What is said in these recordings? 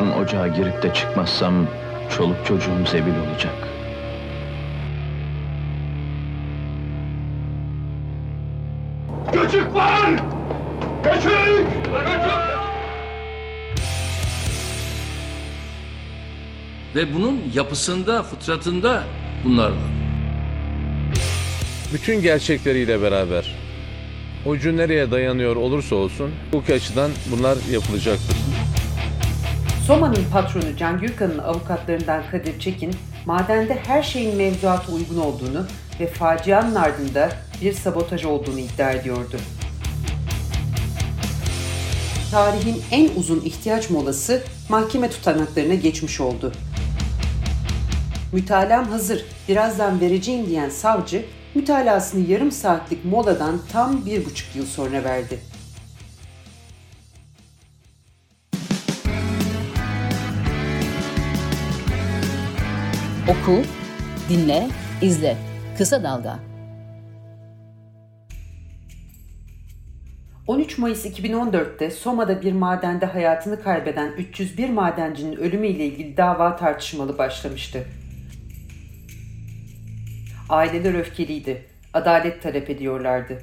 Yarın ocağa girip de çıkmazsam çoluk çocuğum zebil olacak. Göçük var! Göçük! Ve bunun yapısında, fıtratında bunlar var. Bütün gerçekleriyle beraber ucu nereye dayanıyor olursa olsun hukuki açıdan bunlar yapılacaktır. Soma'nın patronu Can Gürkan'ın avukatlarından Kadir Çekin, madende her şeyin mevzuata uygun olduğunu ve facianın ardında bir sabotaj olduğunu iddia ediyordu. Tarihin en uzun ihtiyaç molası mahkeme tutanaklarına geçmiş oldu. Mütalam hazır, birazdan vereceğim diyen savcı, mütalasını yarım saatlik moladan tam bir buçuk yıl sonra verdi. Oku, dinle, izle. Kısa Dalga. 13 Mayıs 2014'te Soma'da bir madende hayatını kaybeden 301 madencinin ölümüyle ilgili dava tartışmalı başlamıştı. Aileler öfkeliydi. Adalet talep ediyorlardı.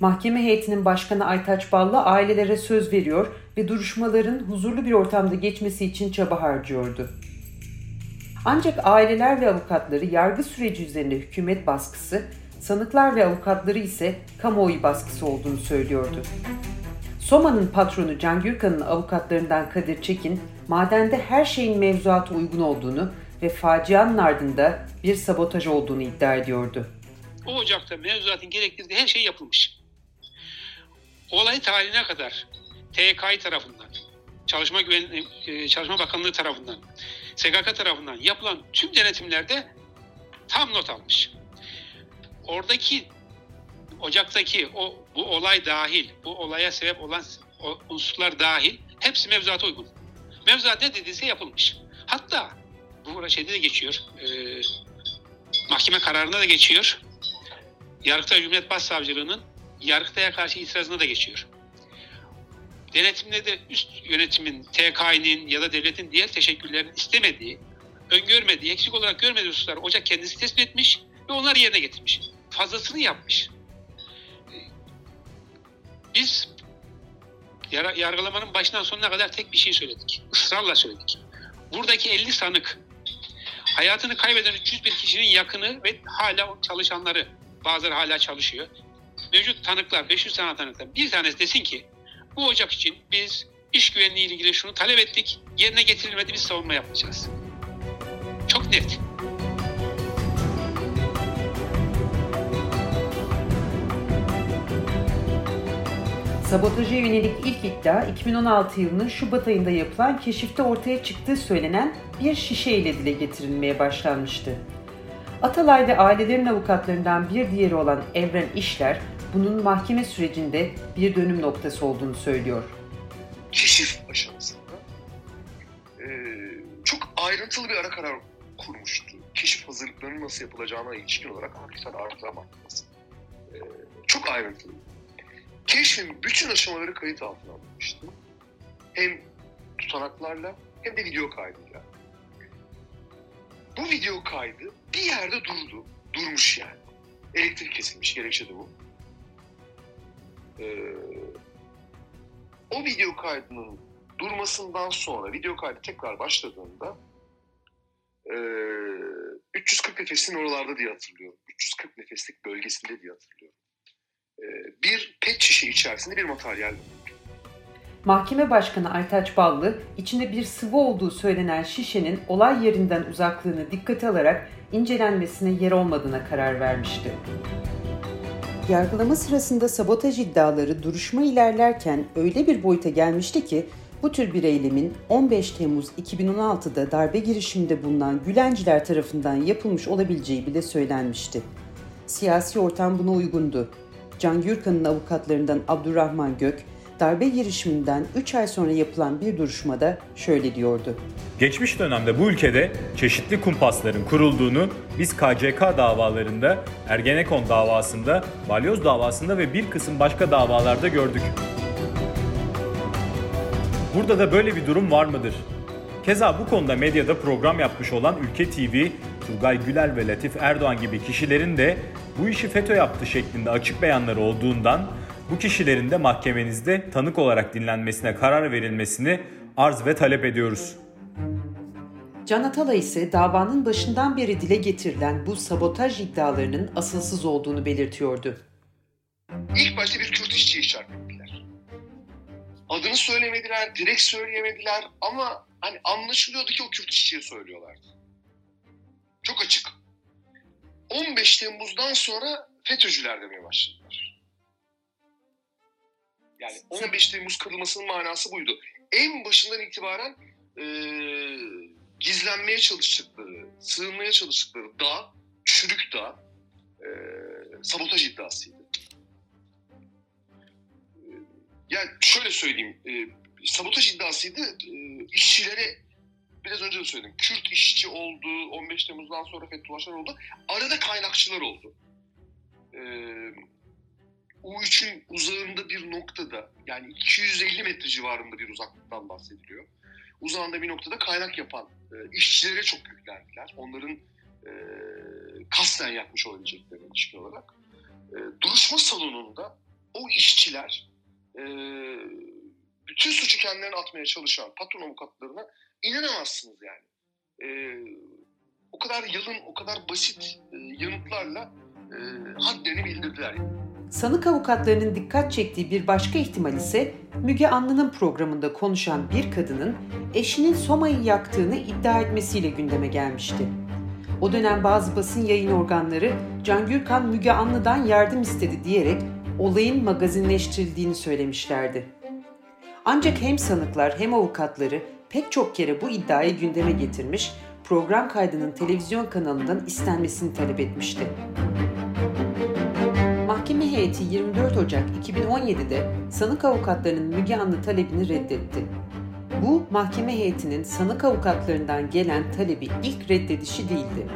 Mahkeme heyetinin başkanı Aytaç Ballı ailelere söz veriyor ve duruşmaların huzurlu bir ortamda geçmesi için çaba harcıyordu. Ancak aileler ve avukatları yargı süreci üzerinde hükümet baskısı, sanıklar ve avukatları ise kamuoyu baskısı olduğunu söylüyordu. Soma'nın patronu Can Gürkan'ın avukatlarından Kadir Çekin, madende her şeyin mevzuata uygun olduğunu ve facianın ardında bir sabotaj olduğunu iddia ediyordu. O ocakta mevzuatın gerektirdiği her şey yapılmış. Olay tarihine kadar TKİ tarafından, Çalışma Güven e, Çalışma Bakanlığı tarafından, SGK tarafından yapılan tüm denetimlerde tam not almış. Oradaki ocaktaki o bu olay dahil, bu olaya sebep olan unsurlar dahil hepsi mevzuata uygun. Mevzuat ne dediyse yapılmış. Hatta bu şeyde de geçiyor. E, mahkeme kararına da geçiyor. Yargıtay Cumhuriyet Başsavcılığı'nın Yargıtay'a karşı itirazına da geçiyor. Denetimde de üst yönetimin, TKİ'nin ya da devletin diğer teşekkürlerin istemediği, öngörmediği, eksik olarak görmediği hususları ocak kendisi tespit etmiş ve onları yerine getirmiş. Fazlasını yapmış. Biz yargılamanın başından sonuna kadar tek bir şey söyledik. Israrla söyledik. Buradaki 50 sanık hayatını kaybeden 301 kişinin yakını ve hala çalışanları bazıları hala çalışıyor. Mevcut tanıklar 500 tane tanıklar bir tanesi desin ki bu ocak için biz iş güvenliği ile ilgili şunu talep ettik yerine getirilmedi biz savunma yapacağız. Çok net. Sabotaja yönelik ilk iddia 2016 yılının Şubat ayında yapılan keşifte ortaya çıktığı söylenen bir şişe ile dile getirilmeye başlanmıştı. Atalay ve ailelerin avukatlarından bir diğeri olan Evren İşler, bunun mahkeme sürecinde bir dönüm noktası olduğunu söylüyor. Keşif aşamasında e, çok ayrıntılı bir ara karar kurmuştu. Keşif hazırlıklarının nasıl yapılacağına ilişkin olarak hakikaten artırma mahkemesi. E, çok ayrıntılı. Keşfin bütün aşamaları kayıt altına alınmıştı. Hem tutanaklarla hem de video kaydıyla. Bu video kaydı bir yerde durdu. Durmuş yani. Elektrik kesilmiş. Gerekçe de bu. Ee, o video kaydının durmasından sonra video kaydı tekrar başladığında e, 340 nefesin oralarda diye hatırlıyorum. 340 nefeslik bölgesinde diye hatırlıyorum. E, bir pet şişe içerisinde bir materyal Mahkeme Başkanı Aytaç Ballı, içinde bir sıvı olduğu söylenen şişenin olay yerinden uzaklığını dikkate alarak incelenmesine yer olmadığına karar vermişti. Yargılama sırasında sabotaj iddiaları duruşma ilerlerken öyle bir boyuta gelmişti ki bu tür bir eylemin 15 Temmuz 2016'da darbe girişiminde bulunan Gülenciler tarafından yapılmış olabileceği bile söylenmişti. Siyasi ortam buna uygundu. Can Gürkan'ın avukatlarından Abdurrahman Gök, darbe girişiminden 3 ay sonra yapılan bir duruşmada şöyle diyordu. Geçmiş dönemde bu ülkede çeşitli kumpasların kurulduğunu biz KCK davalarında, Ergenekon davasında, Balyoz davasında ve bir kısım başka davalarda gördük. Burada da böyle bir durum var mıdır? Keza bu konuda medyada program yapmış olan Ülke TV, Turgay Güler ve Latif Erdoğan gibi kişilerin de bu işi FETÖ yaptı şeklinde açık beyanları olduğundan bu kişilerin de mahkemenizde tanık olarak dinlenmesine karar verilmesini arz ve talep ediyoruz. Can Atalay ise davanın başından beri dile getirilen bu sabotaj iddialarının asılsız olduğunu belirtiyordu. İlk başta bir Kürt işçiye işaret ettiler. Adını söylemediler, direkt söyleyemediler ama hani anlaşılıyordu ki o Kürt işçiye söylüyorlardı. Çok açık. 15 Temmuz'dan sonra FETÖ'cüler demeye başladılar. Yani 15 Temmuz kırılmasının manası buydu. En başından itibaren e, gizlenmeye çalıştıkları, sığınmaya çalıştıkları dağ, çürük dağ, e, sabotaj iddiasıydı. E, yani şöyle söyleyeyim, e, sabotaj iddiasıydı. E, işçilere biraz önce de söyledim. Kürt işçi oldu, 15 Temmuz'dan sonra Fethullahçılar oldu. Arada kaynakçılar oldu. E, U3'ün uzağında bir noktada, yani 250 metre civarında bir uzaklıktan bahsediliyor. Uzağında bir noktada kaynak yapan e, işçilere çok yüklendiler. Onların e, kasten yapmış olabileceklerine ilişkin olarak. E, duruşma salonunda o işçiler e, bütün suçu kendilerine atmaya çalışan patron avukatlarına inanamazsınız yani. E, o kadar yalın, o kadar basit e, yanıtlarla e, hadlerini bildirdiler. Sanık avukatlarının dikkat çektiği bir başka ihtimal ise Müge Anlı'nın programında konuşan bir kadının eşinin Soma'yı yaktığını iddia etmesiyle gündeme gelmişti. O dönem bazı basın yayın organları Can Gürkan Müge Anlı'dan yardım istedi diyerek olayın magazinleştirildiğini söylemişlerdi. Ancak hem sanıklar hem avukatları pek çok kere bu iddiayı gündeme getirmiş, program kaydının televizyon kanalından istenmesini talep etmişti. Heyeti 24 Ocak 2017'de sanık avukatlarının Müge Anlı talebini reddetti. Bu mahkeme heyetinin sanık avukatlarından gelen talebi ilk reddedişi değildi.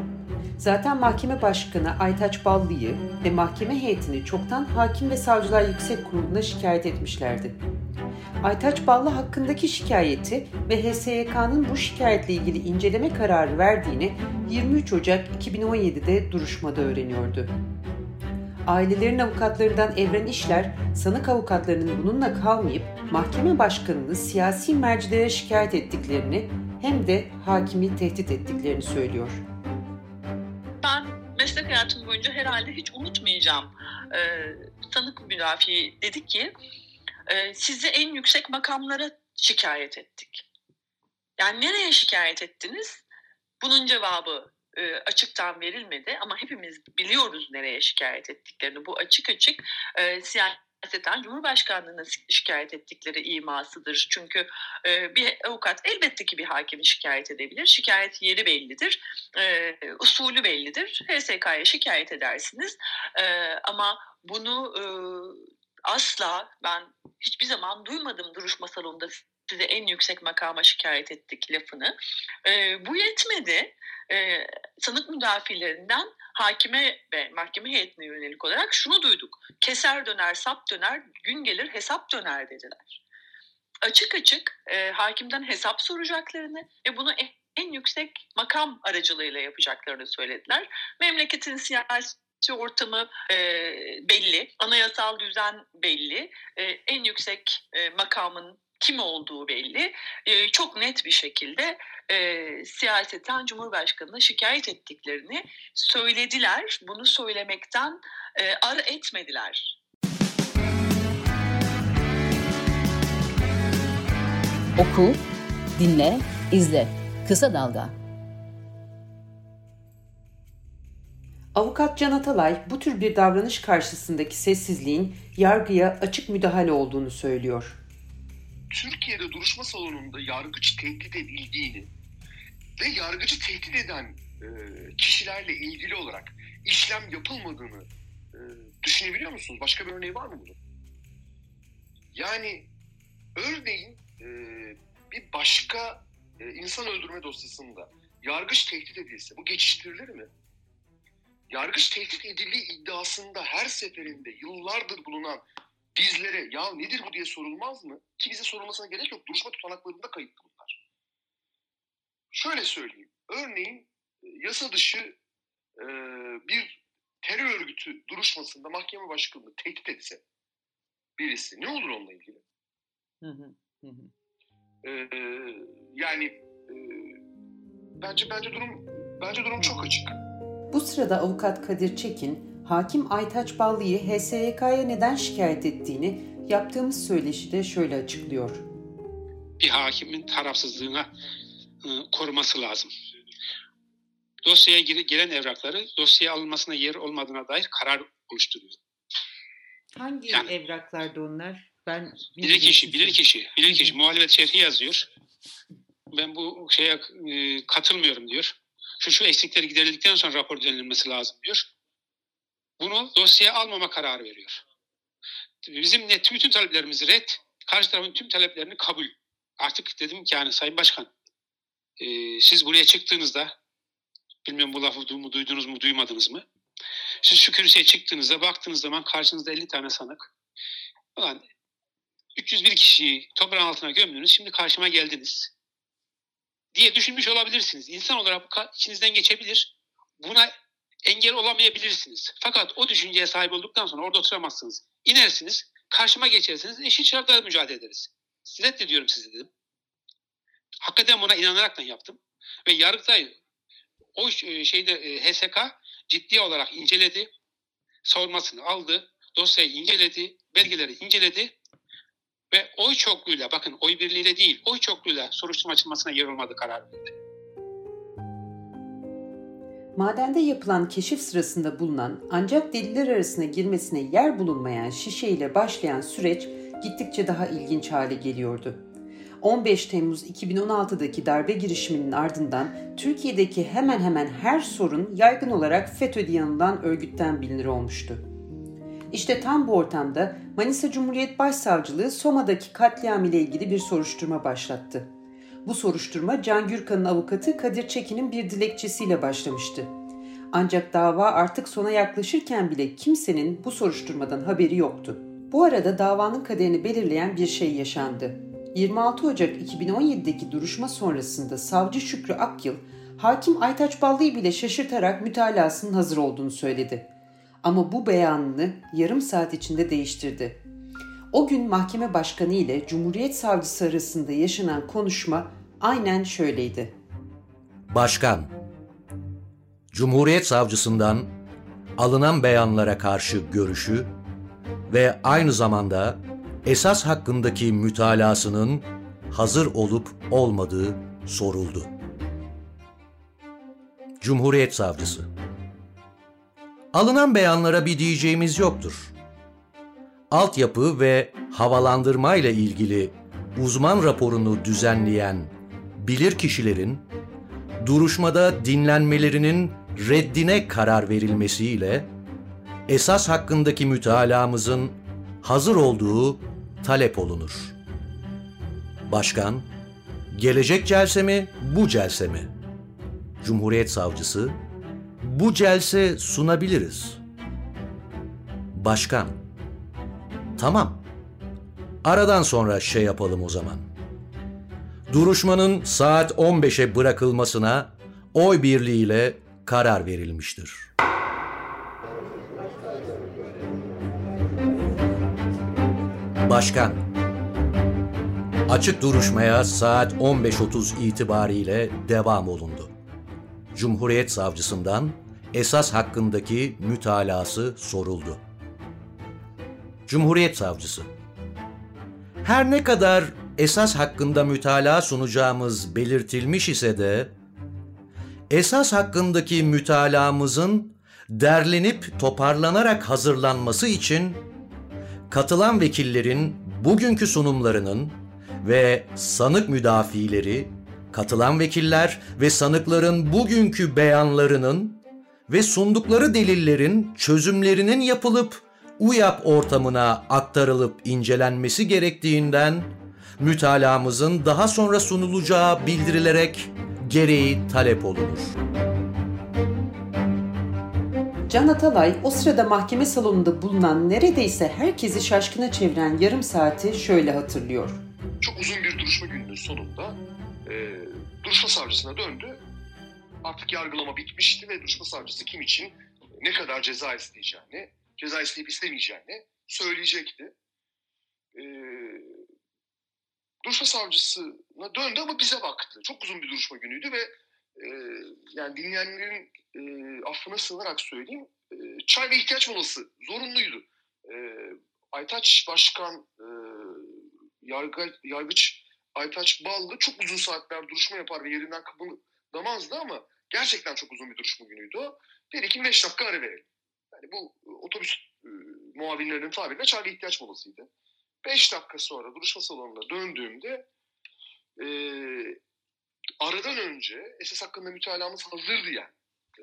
Zaten mahkeme başkanı Aytaç Ballı'yı ve mahkeme heyetini çoktan Hakim ve Savcılar Yüksek Kurulu'na şikayet etmişlerdi. Aytaç Ballı hakkındaki şikayeti ve HSYK'nın bu şikayetle ilgili inceleme kararı verdiğini 23 Ocak 2017'de duruşmada öğreniyordu. Ailelerin avukatlarından Evren İşler, sanık avukatlarının bununla kalmayıp mahkeme başkanını siyasi mercilere şikayet ettiklerini hem de hakimi tehdit ettiklerini söylüyor. Ben meslek hayatım boyunca herhalde hiç unutmayacağım. Ee, sanık müdafi dedi ki, e, sizi en yüksek makamlara şikayet ettik. Yani nereye şikayet ettiniz? Bunun cevabı e, açıktan verilmedi ama hepimiz biliyoruz nereye şikayet ettiklerini. Bu açık açık e, siyaseten Cumhurbaşkanlığı'na şikayet ettikleri imasıdır. Çünkü e, bir avukat elbette ki bir hakimi şikayet edebilir. Şikayet yeri bellidir, e, usulü bellidir. HSK'ya şikayet edersiniz e, ama bunu e, asla ben hiçbir zaman duymadım duruşma salonunda size en yüksek makama şikayet ettik lafını. E, bu yetmedi. E, sanık müdafilerinden hakime ve mahkeme heyetine yönelik olarak şunu duyduk. Keser döner, sap döner, gün gelir hesap döner dediler. Açık açık e, hakimden hesap soracaklarını ve bunu en yüksek makam aracılığıyla yapacaklarını söylediler. Memleketin siyasi ortamı e, belli, anayasal düzen belli, e, en yüksek e, makamın kim olduğu belli. E, çok net bir şekilde e, siyaseten Cumhurbaşkanı'na şikayet ettiklerini söylediler. Bunu söylemekten e, ar etmediler. Oku, dinle, izle. Kısa Dalga. Avukat Can Atalay bu tür bir davranış karşısındaki sessizliğin yargıya açık müdahale olduğunu söylüyor. Türkiye'de duruşma salonunda yargıç tehdit edildiğini ve yargıcı tehdit eden e, kişilerle ilgili olarak işlem yapılmadığını e, düşünebiliyor musunuz? Başka bir örneği var mı bunun? Yani örneğin e, bir başka e, insan öldürme dosyasında yargıç tehdit edilse bu geçiştirilir mi? Yargıç tehdit edildiği iddiasında her seferinde yıllardır bulunan bizlere ya nedir bu diye sorulmaz mı? Ki bize sorulmasına gerek yok. Duruşma tutanaklarında kayıtlı bunlar. şöyle söyleyeyim. Örneğin e, yasa dışı e, bir terör örgütü duruşmasında mahkeme başkanını tehdit etse birisi ne olur onunla ilgili? Hı hı, hı hı. E, yani e, bence bence durum bence durum çok açık. Bu sırada avukat Kadir Çekin, hakim Aytaç Ballı'yı HSYK'ya neden şikayet ettiğini yaptığımız söyleşide şöyle açıklıyor. Bir hakimin tarafsızlığına e, koruması lazım. Dosyaya gelen evrakları dosyaya alınmasına yer olmadığına dair karar oluşturuyor. Hangi Yani- evraklarda onlar? Ben Bilir kişi, bilir kişi, bilir kişi muhalefet şerhi yazıyor. Ben bu şeye e, katılmıyorum diyor. Şu şu eksikleri giderildikten sonra rapor düzenlenmesi lazım diyor. Bunu dosyaya almama kararı veriyor. Bizim ne bütün taleplerimiz red, karşı tarafın tüm taleplerini kabul. Artık dedim ki yani Sayın Başkan, e, siz buraya çıktığınızda, bilmiyorum bu lafı mu duydunuz mu duymadınız mı? Siz şu kürsüye çıktığınızda baktığınız zaman karşınızda 50 tane sanık. Ulan 301 kişiyi toprağın altına gömdünüz, şimdi karşıma geldiniz diye düşünmüş olabilirsiniz. İnsan olarak içinizden geçebilir. Buna engel olamayabilirsiniz. Fakat o düşünceye sahip olduktan sonra orada oturamazsınız. İnersiniz, karşıma geçersiniz, eşit şartlarda mücadele ederiz. Reddediyorum sizi dedim. Hakikaten buna inanaraktan yaptım. Ve Yargıtay o e, şeyde e, HSK ciddi olarak inceledi. Savunmasını aldı. Dosyayı inceledi. Belgeleri inceledi. Ve oy çokluğuyla bakın oy birliğiyle değil oy çokluğuyla soruşturma açılmasına yer olmadı karar verdi. Madende yapılan keşif sırasında bulunan ancak deliller arasına girmesine yer bulunmayan şişe ile başlayan süreç gittikçe daha ilginç hale geliyordu. 15 Temmuz 2016'daki darbe girişiminin ardından Türkiye'deki hemen hemen her sorun yaygın olarak FETÖ diye anılan örgütten bilinir olmuştu. İşte tam bu ortamda Manisa Cumhuriyet Başsavcılığı Soma'daki katliam ile ilgili bir soruşturma başlattı. Bu soruşturma Can Gürkan'ın avukatı Kadir Çekin'in bir dilekçesiyle başlamıştı. Ancak dava artık sona yaklaşırken bile kimsenin bu soruşturmadan haberi yoktu. Bu arada davanın kaderini belirleyen bir şey yaşandı. 26 Ocak 2017'deki duruşma sonrasında savcı Şükrü Akyıl, hakim Aytaç Ballı'yı bile şaşırtarak mütalasının hazır olduğunu söyledi. Ama bu beyanını yarım saat içinde değiştirdi. O gün mahkeme başkanı ile Cumhuriyet Savcısı arasında yaşanan konuşma aynen şöyleydi. Başkan, Cumhuriyet Savcısından alınan beyanlara karşı görüşü ve aynı zamanda esas hakkındaki mütalasının hazır olup olmadığı soruldu. Cumhuriyet Savcısı Alınan beyanlara bir diyeceğimiz yoktur. Altyapı ve havalandırma ile ilgili uzman raporunu düzenleyen bilir kişilerin duruşmada dinlenmelerinin reddine karar verilmesiyle esas hakkındaki mütalamızın hazır olduğu talep olunur. Başkan, gelecek celse mi, bu celse mi? Cumhuriyet Savcısı, bu celse sunabiliriz. Başkan, tamam. Aradan sonra şey yapalım o zaman. Duruşmanın saat 15'e bırakılmasına oy birliğiyle karar verilmiştir. Başkan, açık duruşmaya saat 15.30 itibariyle devam olundu. Cumhuriyet Savcısından esas hakkındaki mütalası soruldu. Cumhuriyet Savcısı. Her ne kadar esas hakkında mütalaa sunacağımız belirtilmiş ise de esas hakkındaki mütalaamızın derlenip toparlanarak hazırlanması için katılan vekillerin bugünkü sunumlarının ve sanık müdafileri, katılan vekiller ve sanıkların bugünkü beyanlarının ve sundukları delillerin çözümlerinin yapılıp UYAP ortamına aktarılıp incelenmesi gerektiğinden mütalaamızın daha sonra sunulacağı bildirilerek gereği talep olunur. Can Atalay o sırada mahkeme salonunda bulunan neredeyse herkesi şaşkına çeviren yarım saati şöyle hatırlıyor. Çok uzun bir duruşma gününün sonunda e, duruşma savcısına döndü. Artık yargılama bitmişti ve duruşma savcısı kim için ne kadar ceza isteyeceğini, ceza isteyip istemeyeceğini söyleyecekti. Ee, duruşma savcısına döndü ama bize baktı. Çok uzun bir duruşma günüydü ve e, yani dinleyenlerin e, affına sığınarak söyleyeyim e, çay ve ihtiyaç molası zorunluydu. E, Aytaç Başkan e, yargı, yargıç Aytaç Ballı çok uzun saatler duruşma yapar ve yerinden kıpırdamazdı ama gerçekten çok uzun bir duruşma günüydü o. Dedi ki 5 dakika ara verelim. Yani bu otobüs e, muavinlerinin tabiriyle çay ve ihtiyaç molasıydı. 5 dakika sonra duruşma salonuna döndüğümde e, aradan önce esas hakkında mütalamız hazırdı yani. E,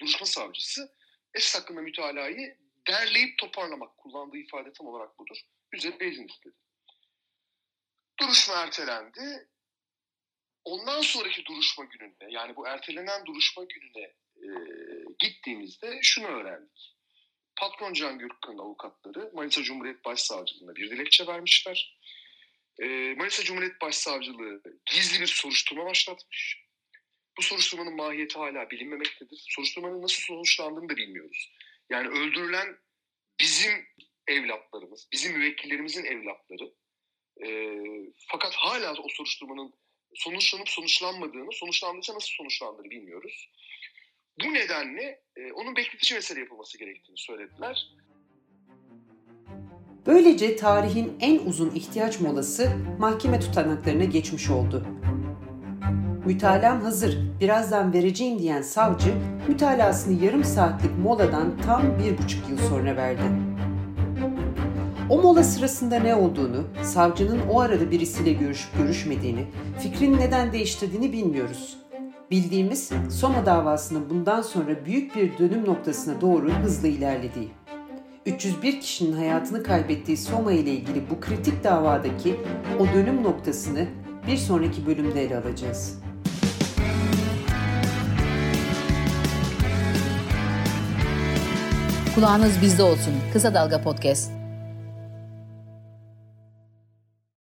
duruşma savcısı esas hakkında mütalayı derleyip toparlamak kullandığı ifade tam olarak budur. Üzerine izin istedi. Duruşma ertelendi. Ondan sonraki duruşma gününde yani bu ertelenen duruşma gününe e, gittiğimizde şunu öğrendik. Patron Can Gürkan'ın avukatları Manisa Cumhuriyet Başsavcılığına bir dilekçe vermişler. E, Manisa Cumhuriyet Başsavcılığı gizli bir soruşturma başlatmış. Bu soruşturmanın mahiyeti hala bilinmemektedir. Soruşturmanın nasıl sonuçlandığını da bilmiyoruz. Yani öldürülen bizim evlatlarımız, bizim müvekkillerimizin evlatları. E, fakat hala o soruşturmanın sonuçlanıp sonuçlanmadığını, sonuçlandıysa nasıl sonuçlandığını bilmiyoruz. Bu nedenle e, onun bekletici mesele yapılması gerektiğini söylediler. Böylece tarihin en uzun ihtiyaç molası mahkeme tutanaklarına geçmiş oldu. Mütalam hazır, birazdan vereceğim diyen savcı, mütalasını yarım saatlik moladan tam bir buçuk yıl sonra verdi. O mola sırasında ne olduğunu, savcının o arada birisiyle görüşüp görüşmediğini, fikrini neden değiştirdiğini bilmiyoruz. Bildiğimiz Soma davasının bundan sonra büyük bir dönüm noktasına doğru hızlı ilerlediği. 301 kişinin hayatını kaybettiği Soma ile ilgili bu kritik davadaki o dönüm noktasını bir sonraki bölümde ele alacağız. Kulağınız bizde olsun. Kısa Dalga Podcast.